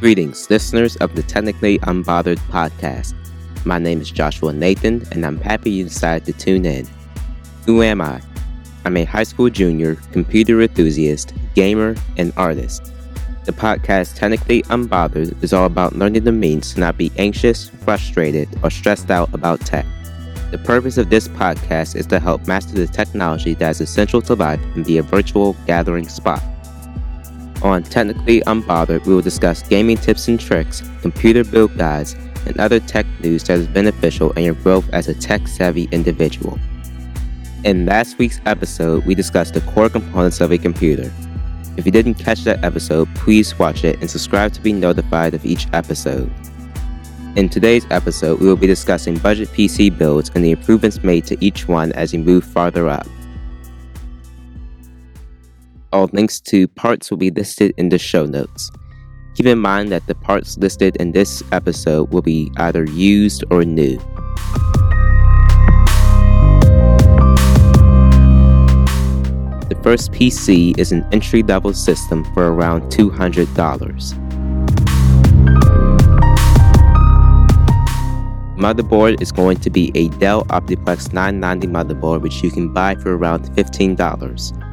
Greetings, listeners of the Technically Unbothered podcast. My name is Joshua Nathan, and I'm happy you decided to tune in. Who am I? I'm a high school junior, computer enthusiast, gamer, and artist. The podcast Technically Unbothered is all about learning the means to not be anxious, frustrated, or stressed out about tech. The purpose of this podcast is to help master the technology that is essential to life and be a virtual gathering spot. On Technically Unbothered, we will discuss gaming tips and tricks, computer build guides, and other tech news that is beneficial in your growth as a tech savvy individual. In last week's episode, we discussed the core components of a computer. If you didn't catch that episode, please watch it and subscribe to be notified of each episode. In today's episode, we will be discussing budget PC builds and the improvements made to each one as you move farther up. All links to parts will be listed in the show notes. Keep in mind that the parts listed in this episode will be either used or new. The first PC is an entry level system for around $200. Motherboard is going to be a Dell Optiplex 990 motherboard, which you can buy for around $15.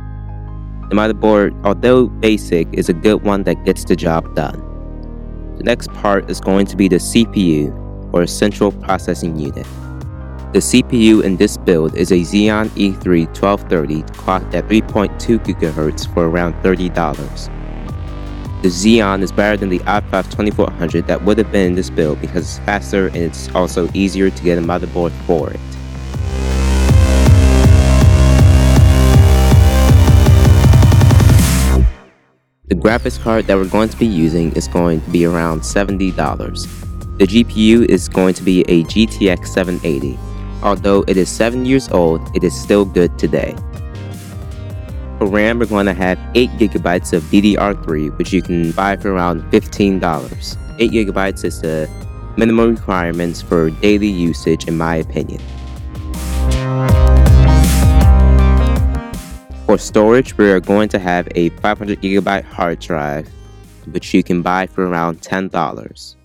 The motherboard, although basic, is a good one that gets the job done. The next part is going to be the CPU, or Central Processing Unit. The CPU in this build is a Xeon E3 1230 clocked at 3.2 GHz for around $30. The Xeon is better than the i5 2400 that would have been in this build because it's faster and it's also easier to get a motherboard for it. The graphics card that we're going to be using is going to be around $70. The GPU is going to be a GTX 780. Although it is 7 years old, it is still good today. For RAM, we're going to have 8GB of DDR3, which you can buy for around $15. 8GB is the minimum requirements for daily usage, in my opinion. For storage, we are going to have a 500 gigabyte hard drive, which you can buy for around $10.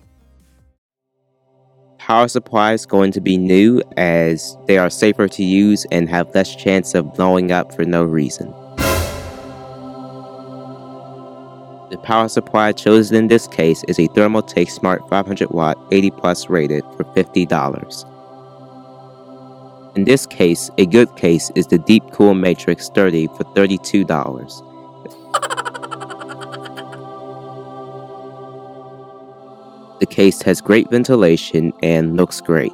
Power supply is going to be new as they are safer to use and have less chance of blowing up for no reason. The power supply chosen in this case is a Thermaltake Smart 500 watt 80 plus rated for $50. In this case, a good case is the Deepcool Matrix 30 for $32. the case has great ventilation and looks great.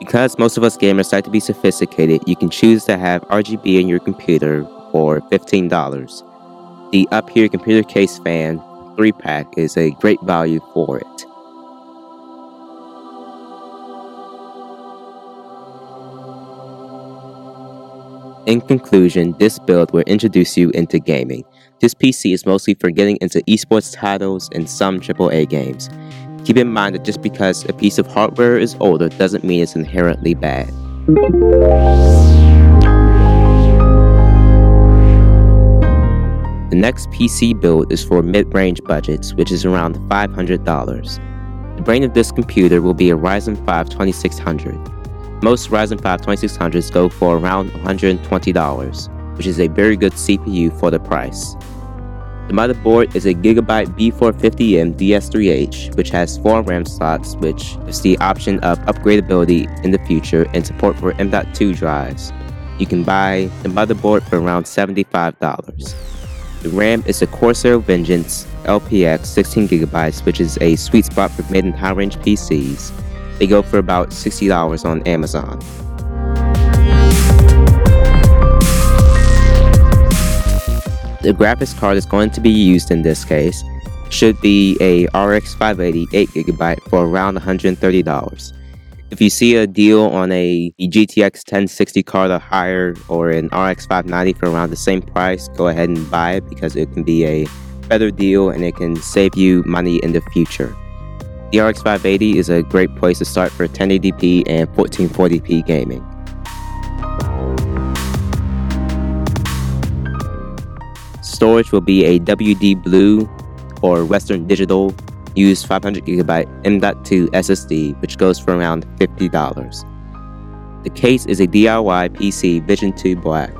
Because most of us gamers like to be sophisticated, you can choose to have RGB in your computer for $15. The UpHere computer case fan 3 pack is a great value for it. In conclusion, this build will introduce you into gaming. This PC is mostly for getting into esports titles and some AAA games. Keep in mind that just because a piece of hardware is older doesn't mean it's inherently bad. The next PC build is for mid range budgets, which is around $500. The brain of this computer will be a Ryzen 5 2600. Most Ryzen 5 2600s go for around $120, which is a very good CPU for the price. The motherboard is a Gigabyte B450M DS3H, which has 4 RAM slots, which is the option of upgradability in the future and support for M.2 drives. You can buy the motherboard for around $75. The RAM is a Corsair Vengeance LPX 16GB, which is a sweet spot for mid and high range PCs they go for about $60 on Amazon. The graphics card is going to be used in this case should be a RX 580 8GB for around $130. If you see a deal on a GTX 1060 card or higher or an RX 590 for around the same price, go ahead and buy it because it can be a better deal and it can save you money in the future. The RX 580 is a great place to start for 1080p and 1440p gaming. storage will be a WD Blue or Western Digital used 500 gigabyte M.2 SSD, which goes for around $50. The case is a DIY PC Vision 2 Black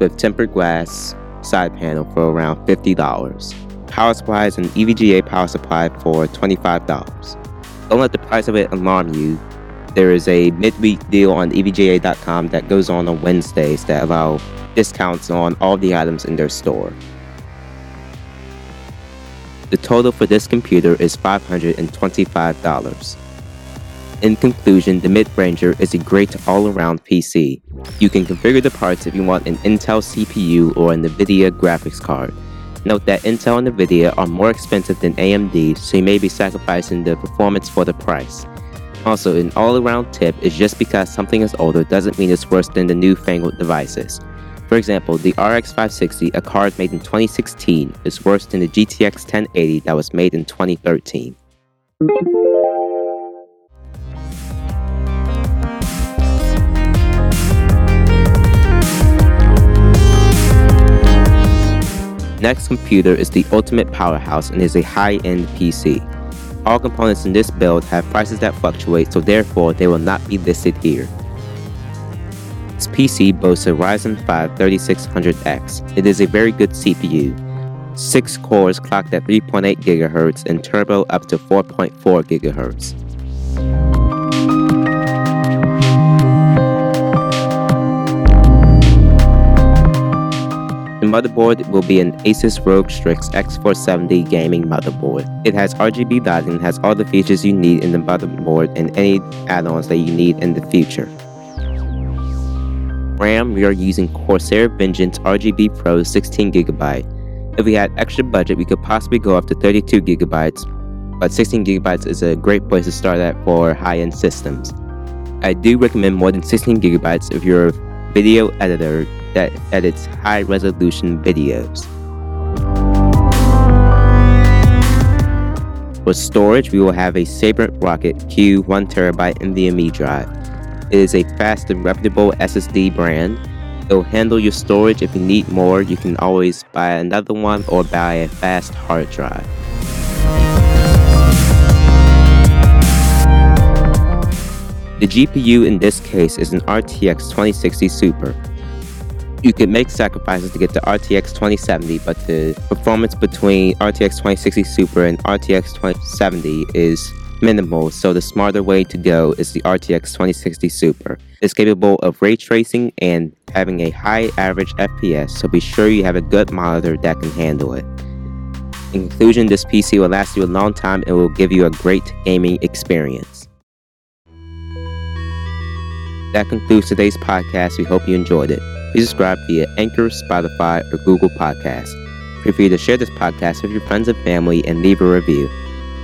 with tempered glass side panel for around $50. Power supply is an EVGA power supply for $25. Don't let the price of it alarm you. There is a midweek deal on EVGA.com that goes on on Wednesdays that allow discounts on all the items in their store. The total for this computer is $525. In conclusion, the Midranger is a great all-around PC. You can configure the parts if you want an Intel CPU or an NVIDIA graphics card. Note that Intel and NVIDIA are more expensive than AMD, so you may be sacrificing the performance for the price. Also, an all-around tip is just because something is older doesn't mean it's worse than the newfangled devices. For example, the RX 560, a card made in 2016, is worse than the GTX 1080 that was made in 2013. Next computer is the ultimate powerhouse and is a high-end PC. All components in this build have prices that fluctuate, so therefore they will not be listed here. This PC boasts a Ryzen 5 3600X. It is a very good CPU. 6 cores clocked at 3.8 GHz and turbo up to 4.4 GHz. The motherboard will be an Asus ROG Strix X470 gaming motherboard. It has RGB lighting and has all the features you need in the motherboard and any add-ons that you need in the future. RAM, we are using Corsair Vengeance RGB Pro 16GB. If we had extra budget, we could possibly go up to 32GB, but 16GB is a great place to start at for high-end systems. I do recommend more than 16GB if you're a video editor that edits high-resolution videos. For storage, we will have a Sabrent Rocket Q 1TB NVMe drive. It is a fast and reputable SSD brand. It will handle your storage. If you need more, you can always buy another one or buy a fast hard drive. The GPU in this case is an RTX 2060 Super. You can make sacrifices to get the RTX 2070, but the performance between RTX 2060 Super and RTX 2070 is minimal, so the smarter way to go is the RTX 2060 Super. It's capable of ray tracing and having a high average FPS, so be sure you have a good monitor that can handle it. In conclusion, this PC will last you a long time and will give you a great gaming experience. That concludes today's podcast. We hope you enjoyed it. Please subscribe via Anchor, Spotify, or Google Podcasts. Feel free to share this podcast with your friends and family and leave a review.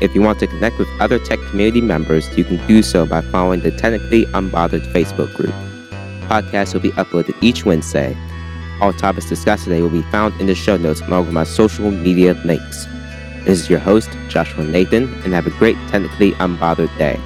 If you want to connect with other tech community members, you can do so by following the Technically Unbothered Facebook group. Podcasts will be uploaded each Wednesday. All topics discussed today will be found in the show notes along with my social media links. This is your host, Joshua Nathan, and have a great Technically Unbothered day.